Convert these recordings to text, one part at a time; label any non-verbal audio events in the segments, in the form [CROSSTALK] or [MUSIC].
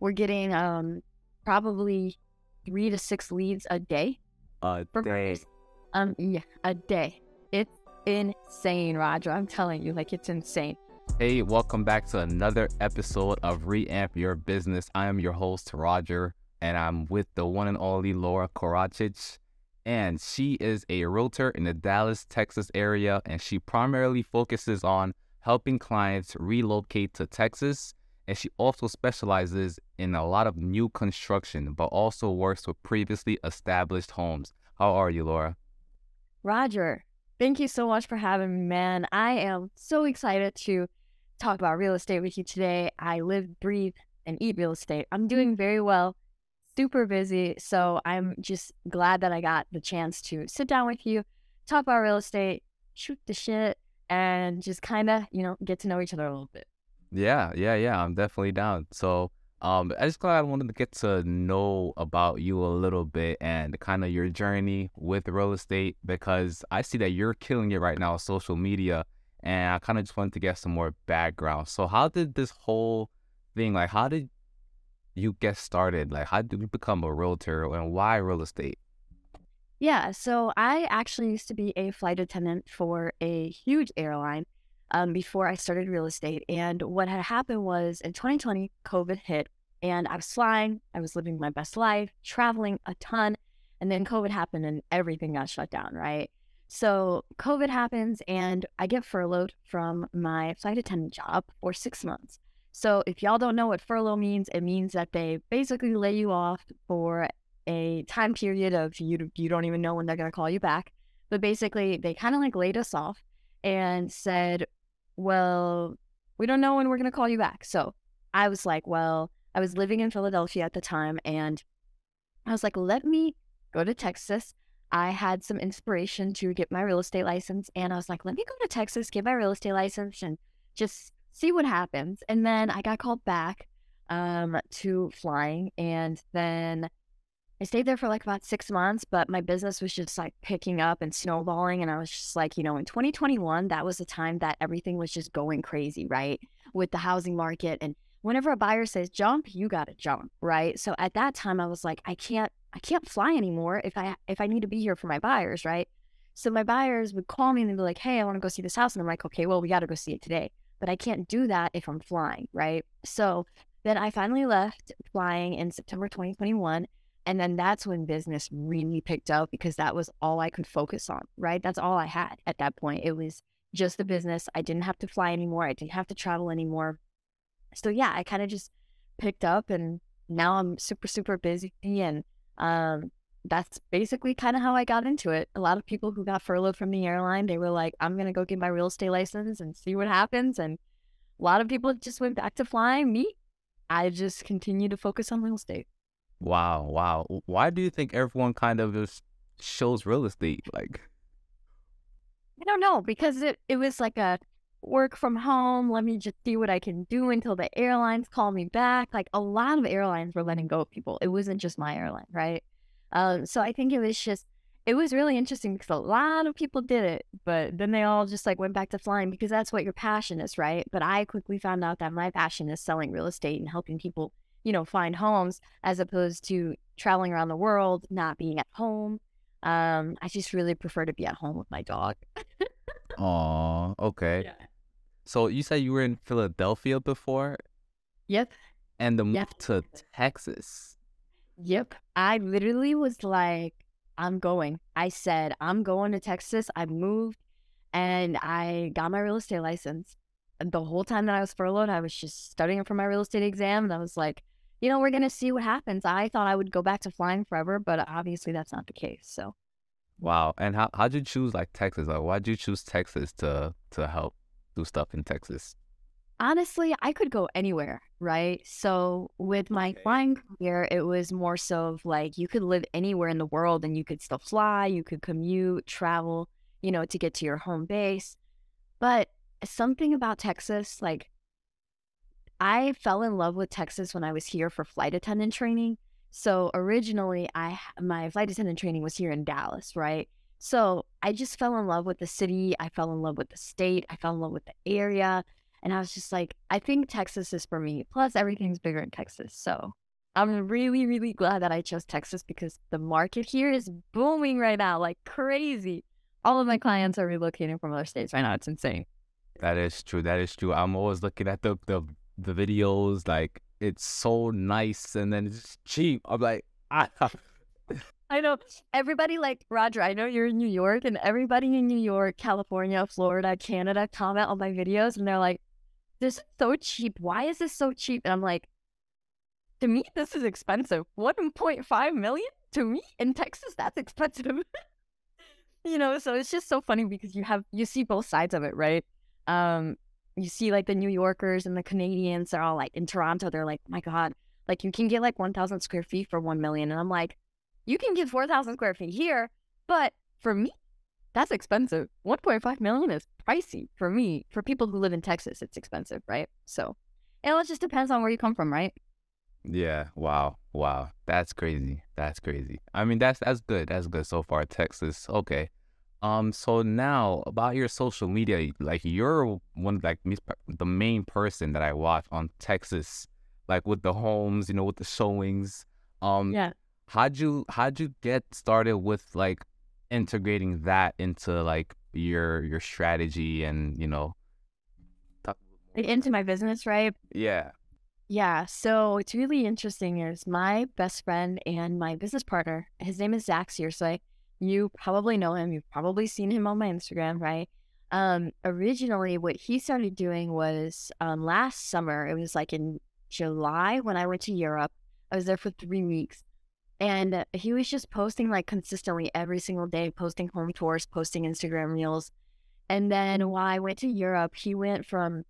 we're getting um probably three to six leads a day. A day. buyers. Um, yeah, a day. It's insane, Roger. I'm telling you, like it's insane. Hey, welcome back to another episode of Reamp Your Business. I am your host, Roger, and I'm with the one and only Lora Karacic. And she is a realtor in the Dallas, Texas area, and she primarily focuses on helping clients relocate to Texas. And she also specializes in a lot of new construction, but also works with previously established homes. How are you, Lora? Roger, thank you so much for having me, man. I am so excited to talk about real estate with you today. I live, breathe, and eat real estate. I'm mm. doing very well, super busy. So I'm just glad that I got the chance to sit down with you, talk about real estate, shoot the shit, and just kind of, you know, get to know each other a little bit. Yeah, yeah, yeah. I'm definitely down. So, um, I just kind of wanted to get to know about you a little bit and kind of your journey with real estate because I see that you're killing it right now on social media, and I kind of just wanted to get some more background. So, how did this whole thing, like, how did you get started? Like, how did you become a realtor, and why real estate? Yeah, so I actually used to be a flight attendant for a huge airline um, before I started real estate. And what had happened was in 2020, COVID hit, and I was flying, I was living my best life, traveling a ton. And then COVID happened and everything got shut down, right? So COVID happens, and I get furloughed from my flight attendant job for six months. So if y'all don't know what furlough means, it means that they basically lay you off for a time period of you you don't even know when they're to call you back. But basically, they kind of like laid us off and said, "Well, we don't know when we're going to call you back." So I was like, "Well, I was living in Philadelphia at the time, and I was like, let me go to Texas." I had some inspiration to get my real estate license, and I was like, "Let me go to Texas, get my real estate license, and just see what happens." And then I got called back um, to flying, and then I stayed there for like about six months, but my business was just like picking up and snowballing. And I was just like, you know, in 2021, that was the time that everything was just going crazy, right? With the housing market. And whenever a buyer says jump, you got to jump, right? So at that time, I was like, I can't, I can't fly anymore if I, if I need to be here for my buyers, right? So my buyers would call me and they'd be like, hey, I want to go see this house. And I'm like, okay, well, we got to go see it today. But I can't do that if I'm flying, right? So then I finally left flying in September 2021 and then that's when business really picked up because that was all I could focus on, right? That's all I had at that point. It was just the business. I didn't have to fly anymore. I didn't have to travel anymore. So yeah, I kind of just picked up and now I'm super, super busy. And um, that's basically kind of how I got into it. A lot of people who got furloughed from the airline, they were like, I'm going to go get my real estate license and see what happens. And a lot of people just went back to flying. Me, I just continue to focus on real estate. Wow, wow. Why do you think everyone kind of just shows real estate? Like, I don't know because it, it was like a work from home. Let me just see what I can do until the airlines call me back. Like a lot of airlines were letting go of people. It wasn't just my airline, right? Um, so I think it was just it was really interesting because a lot of people did it, but then they all just like went back to flying because that's what your passion is, right? But I quickly found out that my passion is selling real estate and helping people, you know, find homes as opposed to traveling around the world, not being at home. Um, I just really prefer to be at home with my dog. oh, [LAUGHS] okay. Yeah. So you said you were in Philadelphia before Yep. and the move Yeah. to Texas. Yep. I literally was like, I'm going. I said, I'm going to Texas. I moved and I got my real estate license. And the whole time that I was furloughed, I was just studying for my real estate exam. And I was like, you know, we're going to see what happens. I thought I would go back to flying forever, but obviously that's not the case. So, Wow. And how how'd you choose like Texas? Like why'd you choose Texas to to help do stuff in Texas? honestly, I could go anywhere, right? So with my Okay. flying career, it was more so of like you could live anywhere in the world and you could still fly, you could commute, travel, you know, to get to your home base. But something about Texas, like I fell in love with Texas when I was here for flight attendant training. So originally, I my flight attendant training was here in Dallas, right? So I just fell in love with the city. I fell in love with the state. I fell in love with the area. And I was just like, I think Texas is for me. Plus, everything's bigger in Texas. So I'm really, really glad that I chose Texas because the market here is booming right now, like crazy. All of my clients are relocating from other states right now. It's insane. That is true. That is true. I'm always looking at the the, the videos, like it's so nice and then it's cheap. I'm like, ah. [LAUGHS] I know everybody like Roger. I know you're in New York, and everybody in New York, California, Florida, Canada comment on my videos, and they're like, "This is so cheap. Why is this so cheap?" And I'm like, "To me, [LAUGHS] this is expensive. 1.5 million to me in Texas, that's expensive." [LAUGHS] you know, so it's just so funny because you have you see both sides of it, right? Um, you see like the New Yorkers and the Canadians are all like in Toronto, they're like, "My God." Like you can get like 1,000 square feet for 1 million. And I'm like, you can get 4,000 square feet here, but for me, that's expensive. 1.5 million is pricey for me. For people who live in Texas, it's expensive, right? So, it all just depends on where you come from, right? Yeah. Wow. Wow. That's crazy. That's crazy. I mean, that's that's good. That's good so far. Texas. Okay. Um. So now about your social media, like you're one like the main person that I watch on Texas, like with the homes, you know, with the showings. Um. Yeah how'd you how'd you get started with like integrating that into like your your strategy and you know into my business right yeah yeah so it's really interesting is my best friend and my business partner his name is zach Searsley. You probably know him you've probably seen him on my instagram right um originally what he started doing was um last summer it was like in july when i went to europe i was there for three weeks and he was just posting like consistently every single day, posting home tours, posting Instagram reels. And then while I went to Europe, he went from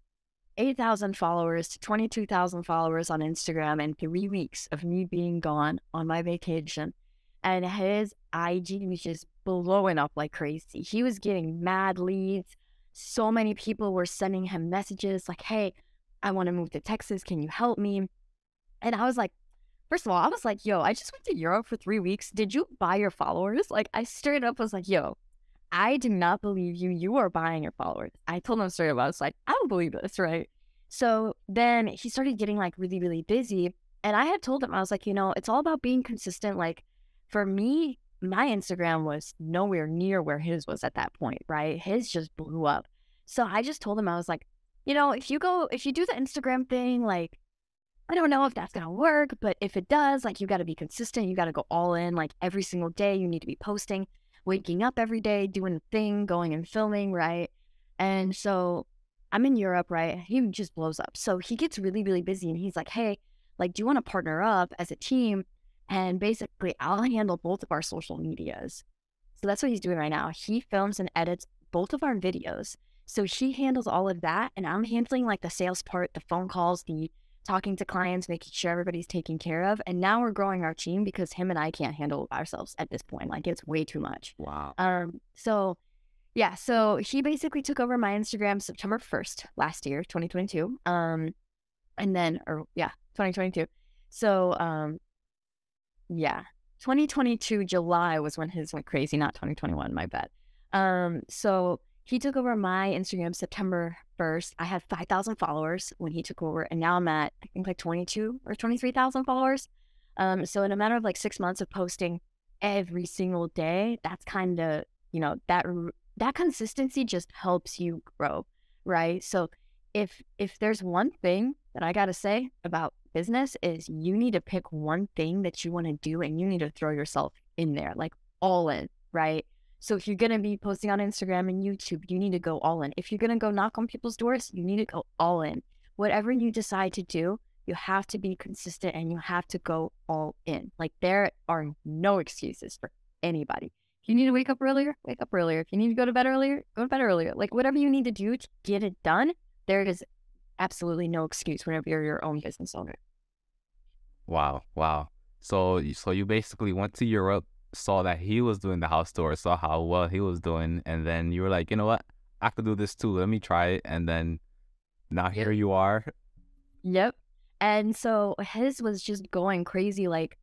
8,000 followers to 22,000 followers on Instagram in three weeks of me being gone on my vacation. And his IG was just blowing up like crazy. He was getting mad leads. So many people were sending him messages like, hey, I want to move to Texas. Can you help me? And I was like, First of all, I was like, yo, I just went to Europe for three weeks. Did you buy your followers? Like, I straight up was like, yo, I do not believe you. You are buying your followers. I told him straight up, I was like, I don't believe this, right? So then he started getting like really, really busy. And I had told him, I was like, you know, it's all about being consistent. Like, for me, my Instagram was nowhere near where his was at that point, right? His just blew up. So I just told him, I was like, you know, if you go, if you do the Instagram thing, like, I don't know if that's going to work, but if it does, like you got to be consistent. You got to go all in. Like every single day, you need to be posting, waking up every day, doing a thing, going and filming, right? And so I'm in Europe, right? He just blows up. So he gets really, really busy and he's like, hey, like, do you want to partner up as a team? And basically, I'll handle both of our social medias. So that's what he's doing right now. He films and edits both of our videos. So he handles all of that. And I'm handling like the sales part, the phone calls, the talking to clients, making sure everybody's taken care of. And now we're growing our team because him and I can't handle ourselves at this point. Like it's way too much. Wow. Um. So, yeah. So he basically took over my Instagram September first last year, 2022. Um, and then or yeah, 2022. So um, yeah, 2022 July was when his went crazy. Not 2021. My bad. Um. So he took over my Instagram September 1st. I had 5,000 followers when he took over, and now I'm at, I think, like 22 or 23,000 followers. Um, so, in a matter of like six months of posting every single day, that's kind of, you know, that that consistency just helps you grow, right? So, if if there's one thing that I got to say about business is you need to pick one thing that you want to do and you need to throw yourself in there, like all in, right? So if you're going to be posting on Instagram and YouTube, you need to go all in. If you're going to go knock on people's doors, you need to go all in. Whatever you decide to do, you have to be consistent and you have to go all in. Like there are no excuses for anybody. If you need to wake up earlier, wake up earlier. If you need to go to bed earlier, go to bed earlier. Like whatever you need to do to get it done, there is absolutely no excuse whenever you're your own business owner. Wow, wow. So so you basically went to Europe saw that he was doing the house tour, saw how well he was doing, and then you were like, you know what, I could do this too. Let me try it, and then now here you are. Yep. And so his was just going crazy. Like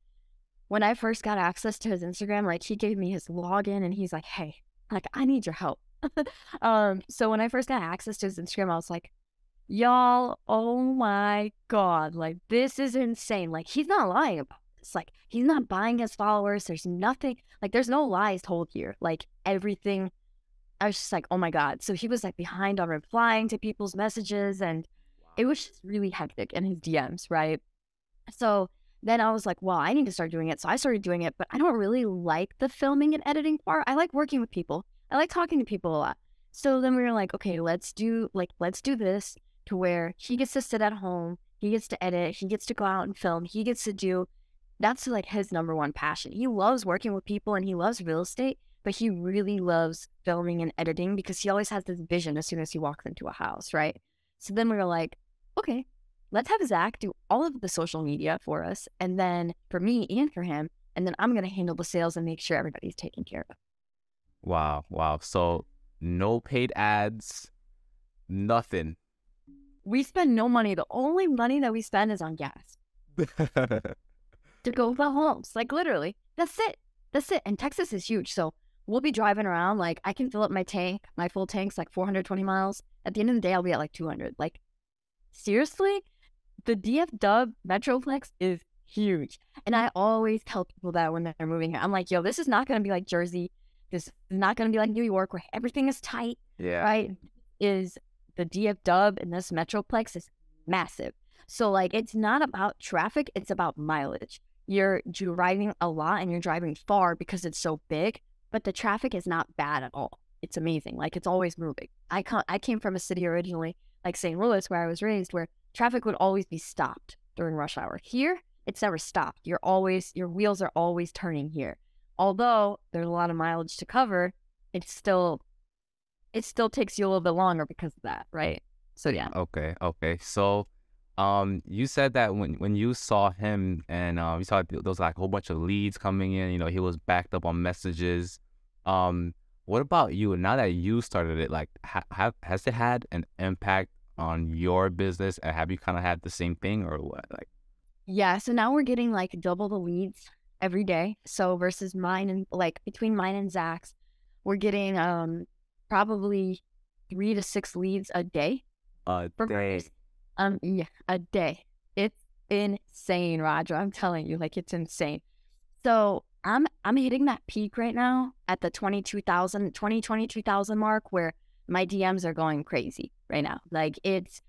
when I first got access to his Instagram, like he gave me his login, and he's like, hey, like I need your help. [LAUGHS] um. So when I first got access to his Instagram, I was like, Y'all, oh my God. Like, this is insane. Like, he's not lying about this. Like, he's not buying his followers. There's nothing, like, there's no lies told here. Like, everything. I was just like, oh my God. So he was like behind on replying to people's messages and it was just really hectic in his DMs, right? So then I was like, well, I need to start doing it. So I started doing it, but I don't really like the filming and editing part. I like working with people. I like talking to people a lot. So then we were like, okay, let's do like let's do this to where he gets to sit at home, he gets to edit, he gets to go out and film, he gets to do that's like his number one passion. He loves working with people and he loves real estate, but he really loves filming and editing because he always has this vision as soon as he walks into a house, right? So then we were like, okay, let's have Zach do all of the social media for us. And then for me and for him, and then I'm going to handle the sales and make sure everybody's taken care of. Wow. Wow. So no paid ads, nothing we spend no money. The only money that we spend is on gas to go to homes. Like literally, that's it. That's it. And Texas is huge, so we'll be driving around. Like I can fill up my tank. My full tank's like 420 miles. At the end of the day, I'll be at like 200. Like seriously, the DF Dub Metroplex is huge, and I always tell people that when they're moving here. I'm like, yo, this is not gonna be like Jersey. This is not gonna be like New York where everything is tight. Yeah. Right. Is the DF dub in this Metroplex is massive. So, like, it's not about traffic, it's about mileage. You're driving a lot and you're driving far because it's so big, but the traffic is not bad at all. It's amazing. Like, it's always moving. I, ca- I came from a city originally, like St. Louis, where I was raised, where traffic would always be stopped during rush hour. Here, it's never stopped. You're always, your wheels are always turning here. Although there's a lot of mileage to cover, it's still it still takes you a little bit longer because of that, right? So yeah. Okay, okay. So um you said that when when you saw him and um you saw was like a whole bunch of leads coming in, you know, he was backed up on messages. Um what about you? Now that you started it, like ha- has it had an impact on your business and have you kind of had the same thing or what? Like Yeah, so now we're getting like double the leads every day. So versus mine and like between mine and Zach's, we're getting um probably three to six leads a day. A day. Um, yeah, a day. It's insane, Roger. I'm telling you, like it's insane. So I'm I'm hitting that peak right now at the 22,000, 20, 22,000 mark where my DMs are going crazy right now. Like it's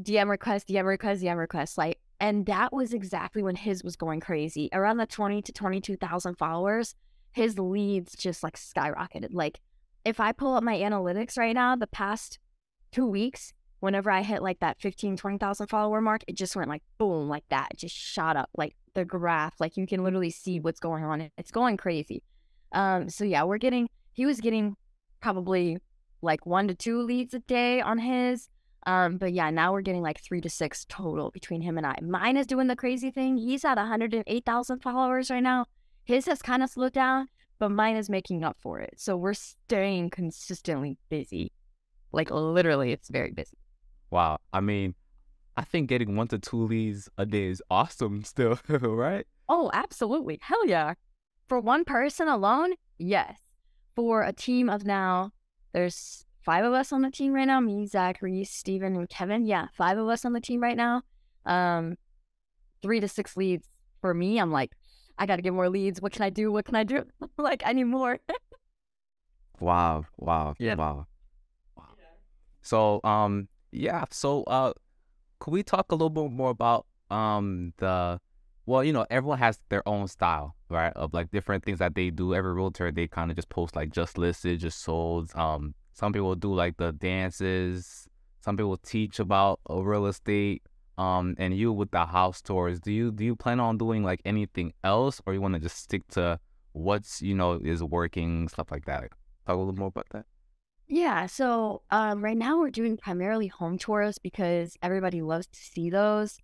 DM request, DM request, DM request. Like, and that was exactly when his was going crazy. Around the 20 to 22,000 followers, his leads just like skyrocketed. Like if I pull up my analytics right now, the past two weeks, whenever I hit like that 15, 20,000 follower mark, it just went like boom, like that. It just shot up like the graph. Like you can literally see what's going on. It's going crazy. Um, so yeah, we're getting, he was getting probably like one to two leads a day on his. Um, but yeah, now we're getting like three to six total between him and I. Mine is doing the crazy thing. He's at 108,000 followers right now. His has kind of slowed down but mine is making up for it. So we're staying consistently busy. Like literally, it's very busy. Wow. I mean, I think getting one to two leads a day is awesome still, [LAUGHS] right? Oh, absolutely. Hell yeah. For one person alone, yes. For a team of now, there's five of us on the team right now me, Zach, Reese, Steven, and Kevin. Yeah, five of us on the team right now. Um, three to six leads for me. I'm like, I got to get more leads. What can I do? What can I do? [LAUGHS] like, I need more. wow. Wow. Yeah. Wow. Wow. So, um, yeah. So, uh, could we talk a little bit more about, um, the, well, you know, everyone has their own style, right? Of like different things that they do. Every realtor, they kind of just post like just listed, just sold. Um, some people do like the dances. Some people teach about uh, real estate um and you with the house tours do you do you plan on doing like anything else or you want to just stick to what's you know is working stuff like that? Talk a little more about that. Yeah so um right now we're doing primarily home tours because everybody loves to see those.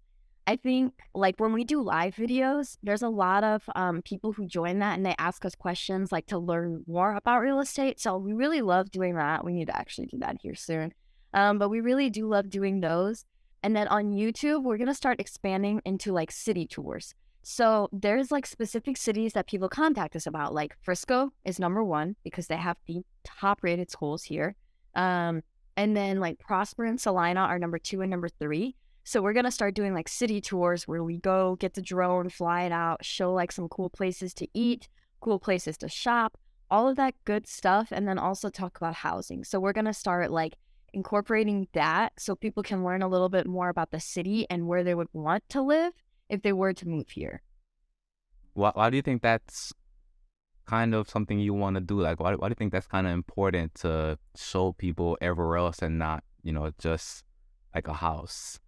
I think like when we do live videos there's a lot of um people who join that and they ask us questions like to learn more about real estate so we really love doing that. We need to actually do that here soon. Um but we really do love doing those and then on YouTube, we're going to start expanding into like city tours. So there's like specific cities that people contact us about. Like Frisco is number one because they have the top rated schools here. Um, And then like Prosper and Celina are number two and number three. So we're gonna start doing like city tours where we go get the drone, fly it out, show like some cool places to eat, cool places to shop, all of that good stuff, and then also talk about housing. So we're gonna start like incorporating that so people can learn a little bit more about the city and where they would want to live if they were to move here. Why, why do you think that's kind of something you want to do? Like, why, why do you think that's kind of important to show people everywhere else and not, you know, just like a house?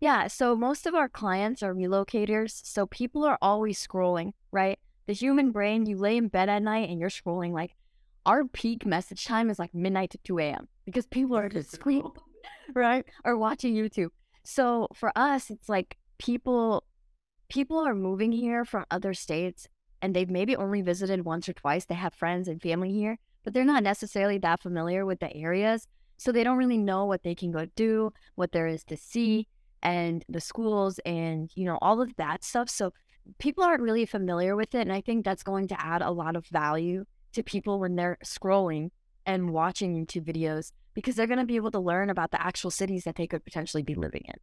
Yeah. So most of our clients are relocators. So people are always scrolling, right? The human brain, you lay in bed at night and you're scrolling. Like our peak message time is like midnight to 2 a.m. because people are just [LAUGHS] scrolling, [LAUGHS] right? Or watching YouTube. So for us, it's like people people are moving here from other states and they've maybe only visited once or twice. They have friends and family here, but they're not necessarily that familiar with the areas. So they don't really know what they can go do, what there is to see, and the schools and, you know, all of that stuff. So people aren't really familiar with it. And I think that's going to add a lot of value to people when they're scrolling and watching YouTube videos because they're going to be able to learn about the actual cities that they could potentially be living in.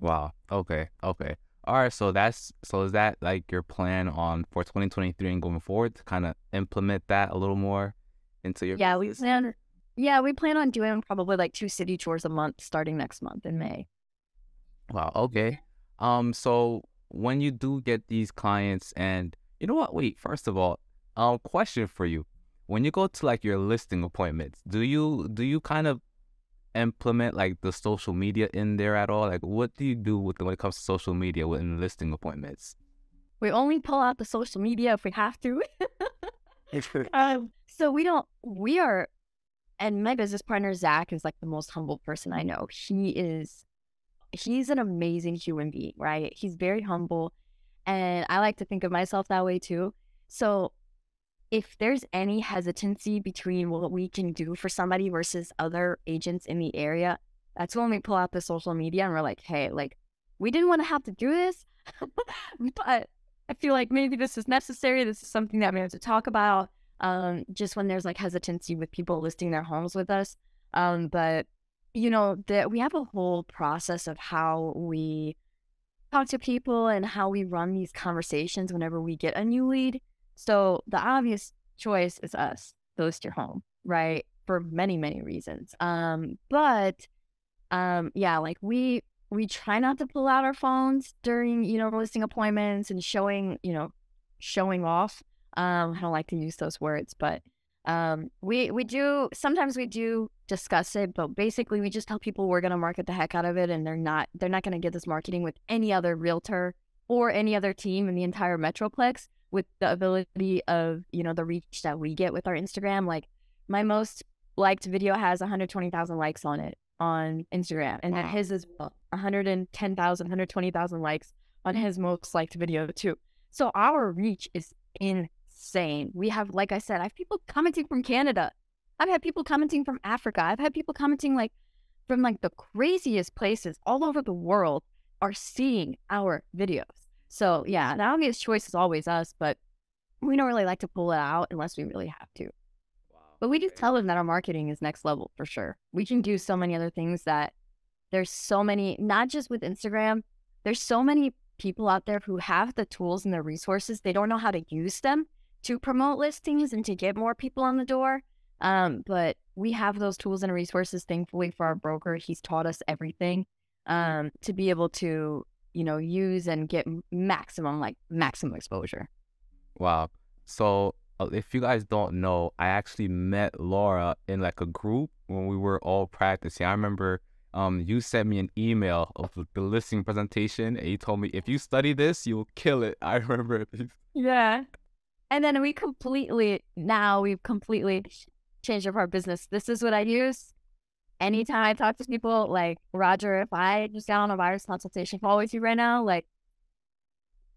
Wow. Okay. Okay. All right, so that's so is that like your plan on for 2023 and going forward to kind of implement that a little more into your Yeah, we plan Yeah, we plan on doing probably like two city tours a month starting next month in May. Wow, okay. Um so when you do get these clients and you know what? Wait, first of all, um question for you. When you go to like your listing appointments, do you do you kind of implement like the social media in there at all? Like, what do you do with the, when it comes to social media within listing appointments? We only pull out the social media if we have to. [LAUGHS] [LAUGHS] um, so we don't. We are, and my business partner Zach is like the most humble person I know. He is, he's an amazing human being, right? He's very humble, and I like to think of myself that way too. So if there's any hesitancy between what we can do for somebody versus other agents in the area, that's when we pull out the social media and we're like, hey, like, we didn't want to have to do this, [LAUGHS] but I feel like maybe this is necessary. This is something that we have to talk about. Um, just when there's like hesitancy with people listing their homes with us. Um, but you know, that we have a whole process of how we talk to people and how we run these conversations whenever we get a new lead. So the obvious choice is us, list your home, right? For many, many reasons. Um, but um, yeah, like we we try not to pull out our phones during, you know, listing appointments and showing, you know, showing off. Um, I don't like to use those words, but um, we we do sometimes we do discuss it, but basically we just tell people we're gonna market the heck out of it, and they're not they're not gonna get this marketing with any other realtor or any other team in the entire metroplex with the ability of you know the reach that we get with our Instagram. Like my most liked video has 120,000 likes on it on Instagram, and wow. his is 110,000, 120,000 likes on his most liked video too. So our reach is insane. We have, like I said, I have people commenting from Canada. I've had people commenting from Africa. I've had people commenting like from like the craziest places all over the world are seeing our videos. So yeah, the obvious choice is always us, but we don't really like to pull it out unless we really have to. Wow. But we just tell them that our marketing is next level for sure. We can do so many other things that there's so many, not just with Instagram, there's so many people out there who have the tools and the resources. They don't know how to use them to promote listings and to get more people on the door. Um, but we have those tools and resources, thankfully, for our broker. He's taught us everything um, to be able to you know, use and get maximum, like maximum exposure. Wow. So uh, if you guys don't know, I actually met Lora in like a group when we were all practicing. I remember um, you sent me an email of the listing presentation and you told me if you study this, you'll kill it. [LAUGHS] I remember. [LAUGHS] Yeah. And then we completely, now we've completely changed up our business. This is what I use anytime I talk to people, like Roger, if I just got on a virus consultation call with you right now, like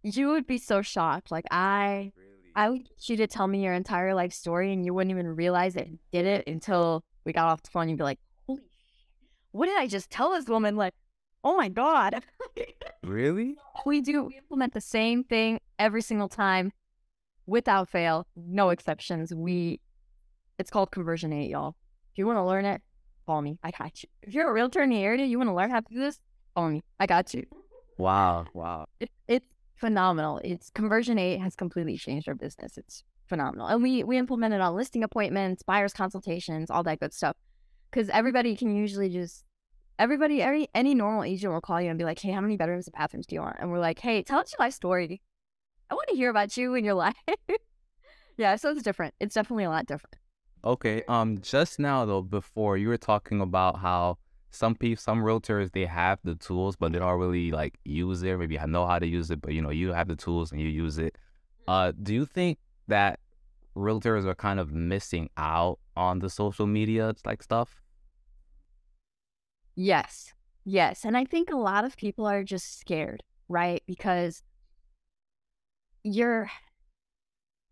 you would be so shocked. Like I, really? I would get you to tell me your entire life story, and you wouldn't even realize that you did it until we got off the phone. You'd be like, "Holy, what did I just tell this woman?" Like, oh my god. really? [LAUGHS] We do. We implement the same thing every single time, without fail, no exceptions. We, it's called conversion eight, y'all. If you want to learn it, call me. I got you. If you're a realtor in the area, you want to learn how to do this, call me. I got you. Wow. Wow. It, it's phenomenal. It's conversion eight has completely changed our business. It's phenomenal. And we we implemented on listing appointments, buyers consultations, all that good stuff. Because everybody can usually just everybody, every any normal agent will call you and be like, "Hey, how many bedrooms and bathrooms do you want?" And we're like, "Hey, tell us your life story. I want to hear about you and your life." [LAUGHS] yeah, so it's different. It's definitely a lot different. Okay. Um. Just now though, before you were talking about how some people, some realtors, they have the tools, but they don't really like use it. Maybe I know how to use it, but you know, you have the tools and you use it. Uh, do you think that realtors are kind of missing out on the social media like stuff? Yes. Yes. And I think a lot of people are just scared, right? Because you're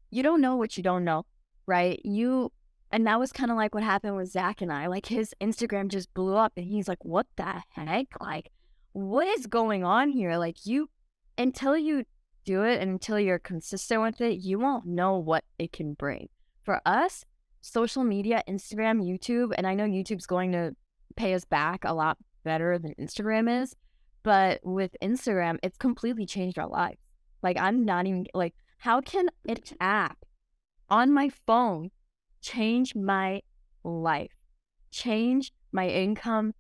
you don't know what you don't know, right? You and that was kind of like what happened with Zach and I. Like his Instagram just blew up and he's like, What the heck? Like, what is going on here? Like you until you do it and until you're consistent with it, you won't know what it can bring. For us, social media, Instagram, YouTube, and I know YouTube's going to pay us back a lot better than Instagram is. But with Instagram, it's completely changed our lives. Like, I'm not even like, how can an app on my phone change my life, change my income?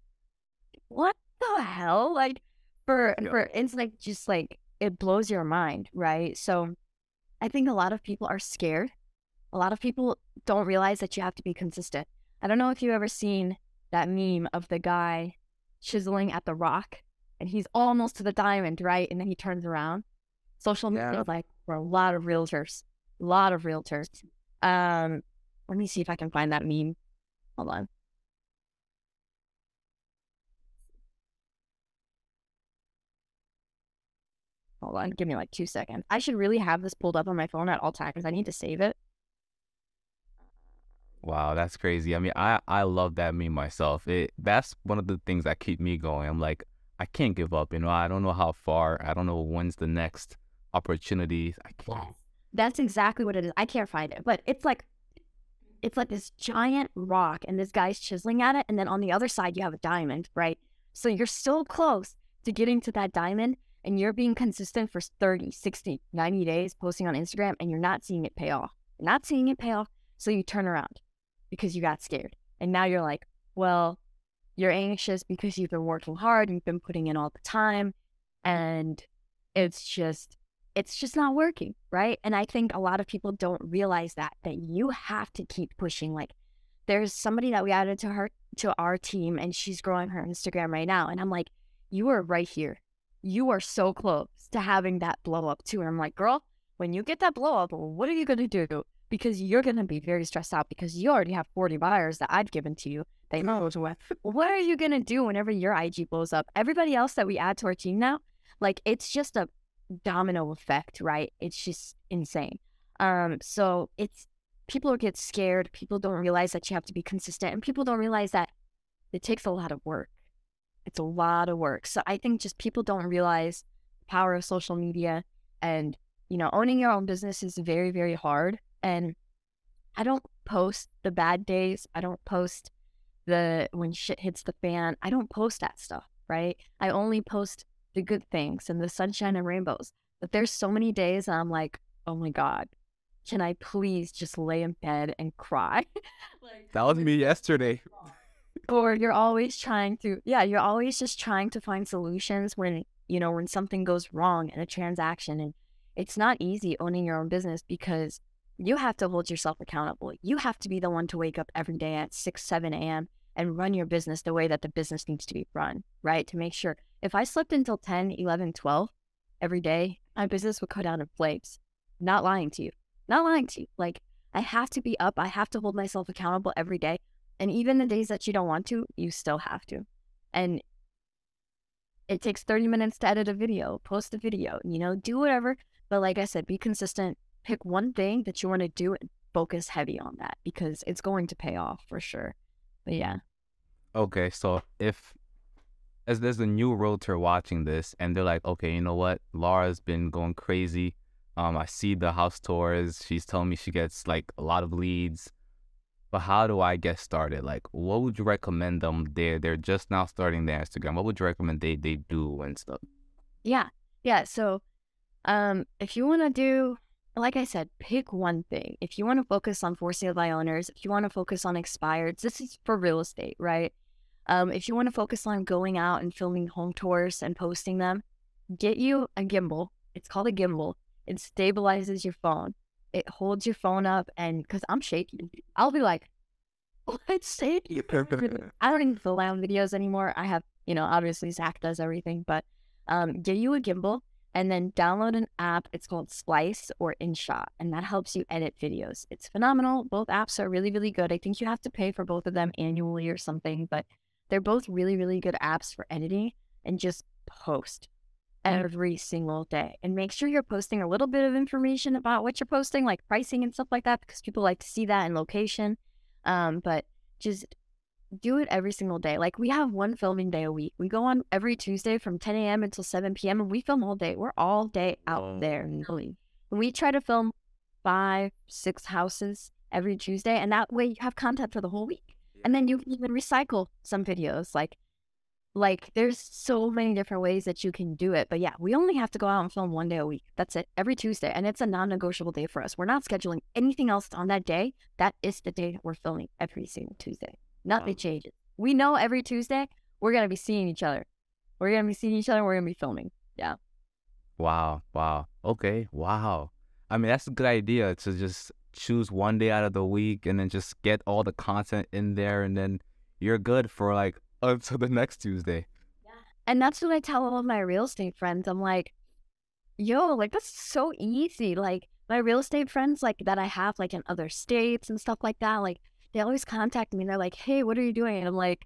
What the hell? Like, for, yeah. for, it's like, just like, it blows your mind, right? So I think a lot of people are scared. A lot of people don't realize that you have to be consistent. I don't know if you've ever seen that meme of the guy chiseling at the rock and he's almost to the diamond, right? And then he turns around. Social media yeah. like for a lot of realtors, a lot of realtors. Um, let me see if I can find that meme. Hold on. Hold on, give me like two seconds. I should really have this pulled up on my phone at all times. I need to save it. Wow, that's crazy. I mean, I I love that meme myself. It that's one of the things that keep me going. I'm like, I can't give up. You know, I don't know how far. I don't know when's the next opportunity. I can't. That's exactly what it is. I can't find it, but it's like, it's like this giant rock, and this guy's chiseling at it, and then on the other side you have a diamond, right? So you're so close to getting to that diamond, and you're being consistent for 30, 60, 90 days posting on Instagram, and you're not seeing it pay off. You're not seeing it pay off, so you turn around because you got scared. And now you're like, well, you're anxious because you've been working hard, and you've been putting in all the time, and it's just it's just not working, right? And I think a lot of people don't realize that that you have to keep pushing. Like there's somebody that we added to her to our team and she's growing her Instagram right now. And I'm like, you are right here. You are so close to having that blow up too. And I'm like, girl, when you get that blow up, what are you gonna do? because you're going to be very stressed out because you already have 40 buyers that I've given to you They know what. what are you going to do whenever your IG blows up? Everybody else that we add to our team now, like it's just a domino effect, right? It's just insane. Um, so it's people get scared. People don't realize that you have to be consistent, and people don't realize that it takes a lot of work. It's a lot of work. So I think just people don't realize the power of social media and you know owning your own business is very very hard and I don't post the bad days. I don't post the when shit hits the fan. I don't post that stuff, right? I only post the good things and the sunshine and rainbows. But there's so many days I'm like, oh my God, can I please just lay in bed and cry? [LAUGHS] like, that was me yesterday. [LAUGHS] or you're always trying to, yeah, you're always just trying to find solutions when, you know, when something goes wrong in a transaction. And it's not easy owning your own business because you have to hold yourself accountable. You have to be the one to wake up every day at 6, 7 a.m. and run your business the way that the business needs to be run, right? To make sure if I slept until 10, 11, 12 every day, my business would go down in flames. Not lying to you. Not lying to you. Like, I have to be up. I have to hold myself accountable every day. And even the days that you don't want to, you still have to. And it takes 30 minutes to edit a video, post a video, you know, do whatever. But like I said, be consistent, pick one thing that you want to do and focus heavy on that because it's going to pay off for sure. But yeah. Okay, so if as there's a new realtor watching this and they're like, okay, you know what, Lora's been going crazy. Um, I see the house tours. She's telling me she gets like a lot of leads. but how do I get started? Like, what would you recommend them? They're they're just now starting their Instagram. What would you recommend they they do and stuff? Yeah, yeah. So, um, if you want to do, like I said, pick one thing. If you want to focus on for sale by owners, if you want to focus on expireds, this is for real estate, right? Um, if you want to focus on going out and filming home tours and posting them, get you a gimbal. It's called a gimbal. It stabilizes your phone it holds your phone up and because I'm shaking, I'll be like, [LAUGHS] let's say [LAUGHS] [LAUGHS] I don't even film videos anymore. I have, you know, obviously Zach does everything, but um, get you a gimbal and then download an app. It's called Splice or InShot, and that helps you edit videos. It's phenomenal. Both apps are really, really good. I think you have to pay for both of them annually or something, but they're both really, really good apps for editing and just post. Mm. every single day and make sure you're posting a little bit of information about what you're posting, like pricing and stuff like that, because people like to see that in location. Um, but just do it every single day. Like we have one filming day a week. We go on every Tuesday from 10 a.m. until 7 p.m. and we film all day. We're all day out oh. there filming. We try to film five, six houses every Tuesday, and that way you have content for the whole week. And then you can even recycle some videos. Like like there's so many different ways that you can do it. But yeah, we only have to go out and film one day a week. That's it. Every Tuesday. And it's a non-negotiable day for us. We're not scheduling anything else on that day. That is the day that we're filming every single Tuesday. Nothing wow. changes. We know every Tuesday we're gonna be seeing each other. We're gonna be seeing each other, we're gonna be filming. Yeah. Wow. Wow. Okay. Wow. I mean that's a good idea to just choose one day out of the week and then just get all the content in there and then you're good for like [LAUGHS] until the next Tuesday. Yeah. And that's what I tell all of my real estate friends. I'm like, yo, like that's so easy. Like my real estate friends, like that I have like in other states and stuff like that, like they always contact me and they're like, hey, what are you doing? And I'm like,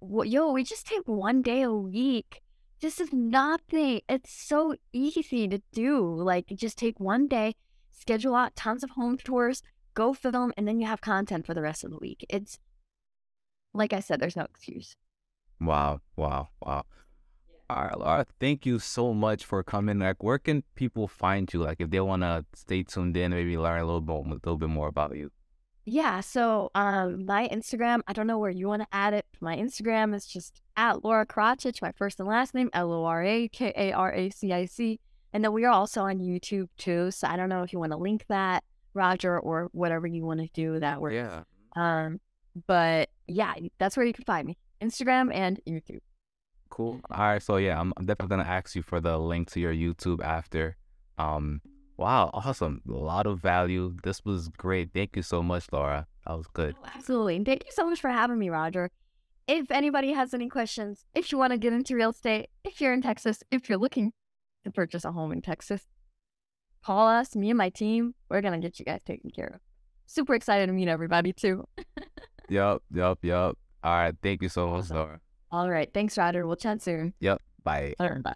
yo, we just take one day a week. This is nothing. It's so easy to do. Like, just take one day, schedule out tons of home tours, go film, and then you have content for the rest of the week. It's like I said, there's no excuse. Wow, wow, wow. All right, Lora, thank you so much for coming. Like, where can people find you? Like, if they want to stay tuned in, maybe learn a little bit, a little bit more about you. Yeah. So, um, my Instagram, I don't know where you want to add it. My Instagram is just at Lora Karacic, my first and last name, L O R A K A R A C I C. And then we are also on YouTube too. So I don't know if you want to link that, Roger, or whatever you want to do that works. Yeah. Um, but yeah, that's where you can find me. Instagram and YouTube. Cool. All right. So yeah, I'm, definitely gonna ask you for the link to your YouTube after. Um, wow, awesome. A lot of value. This was great. Thank you so much, Lora. That was good. Oh, absolutely. thank you so much for having me, Roger. If anybody has any questions, if you want to get into real estate, if you're in Texas, if you're looking to purchase a home in Texas, call us, me and my team. We're gonna get you guys taken care of. Super excited to meet everybody too. [LAUGHS] yep, yep, yep. All right. Thank you so much, Lora. All right. Thanks, Ryder. We'll chat soon. Yep. Bye. Right, bye.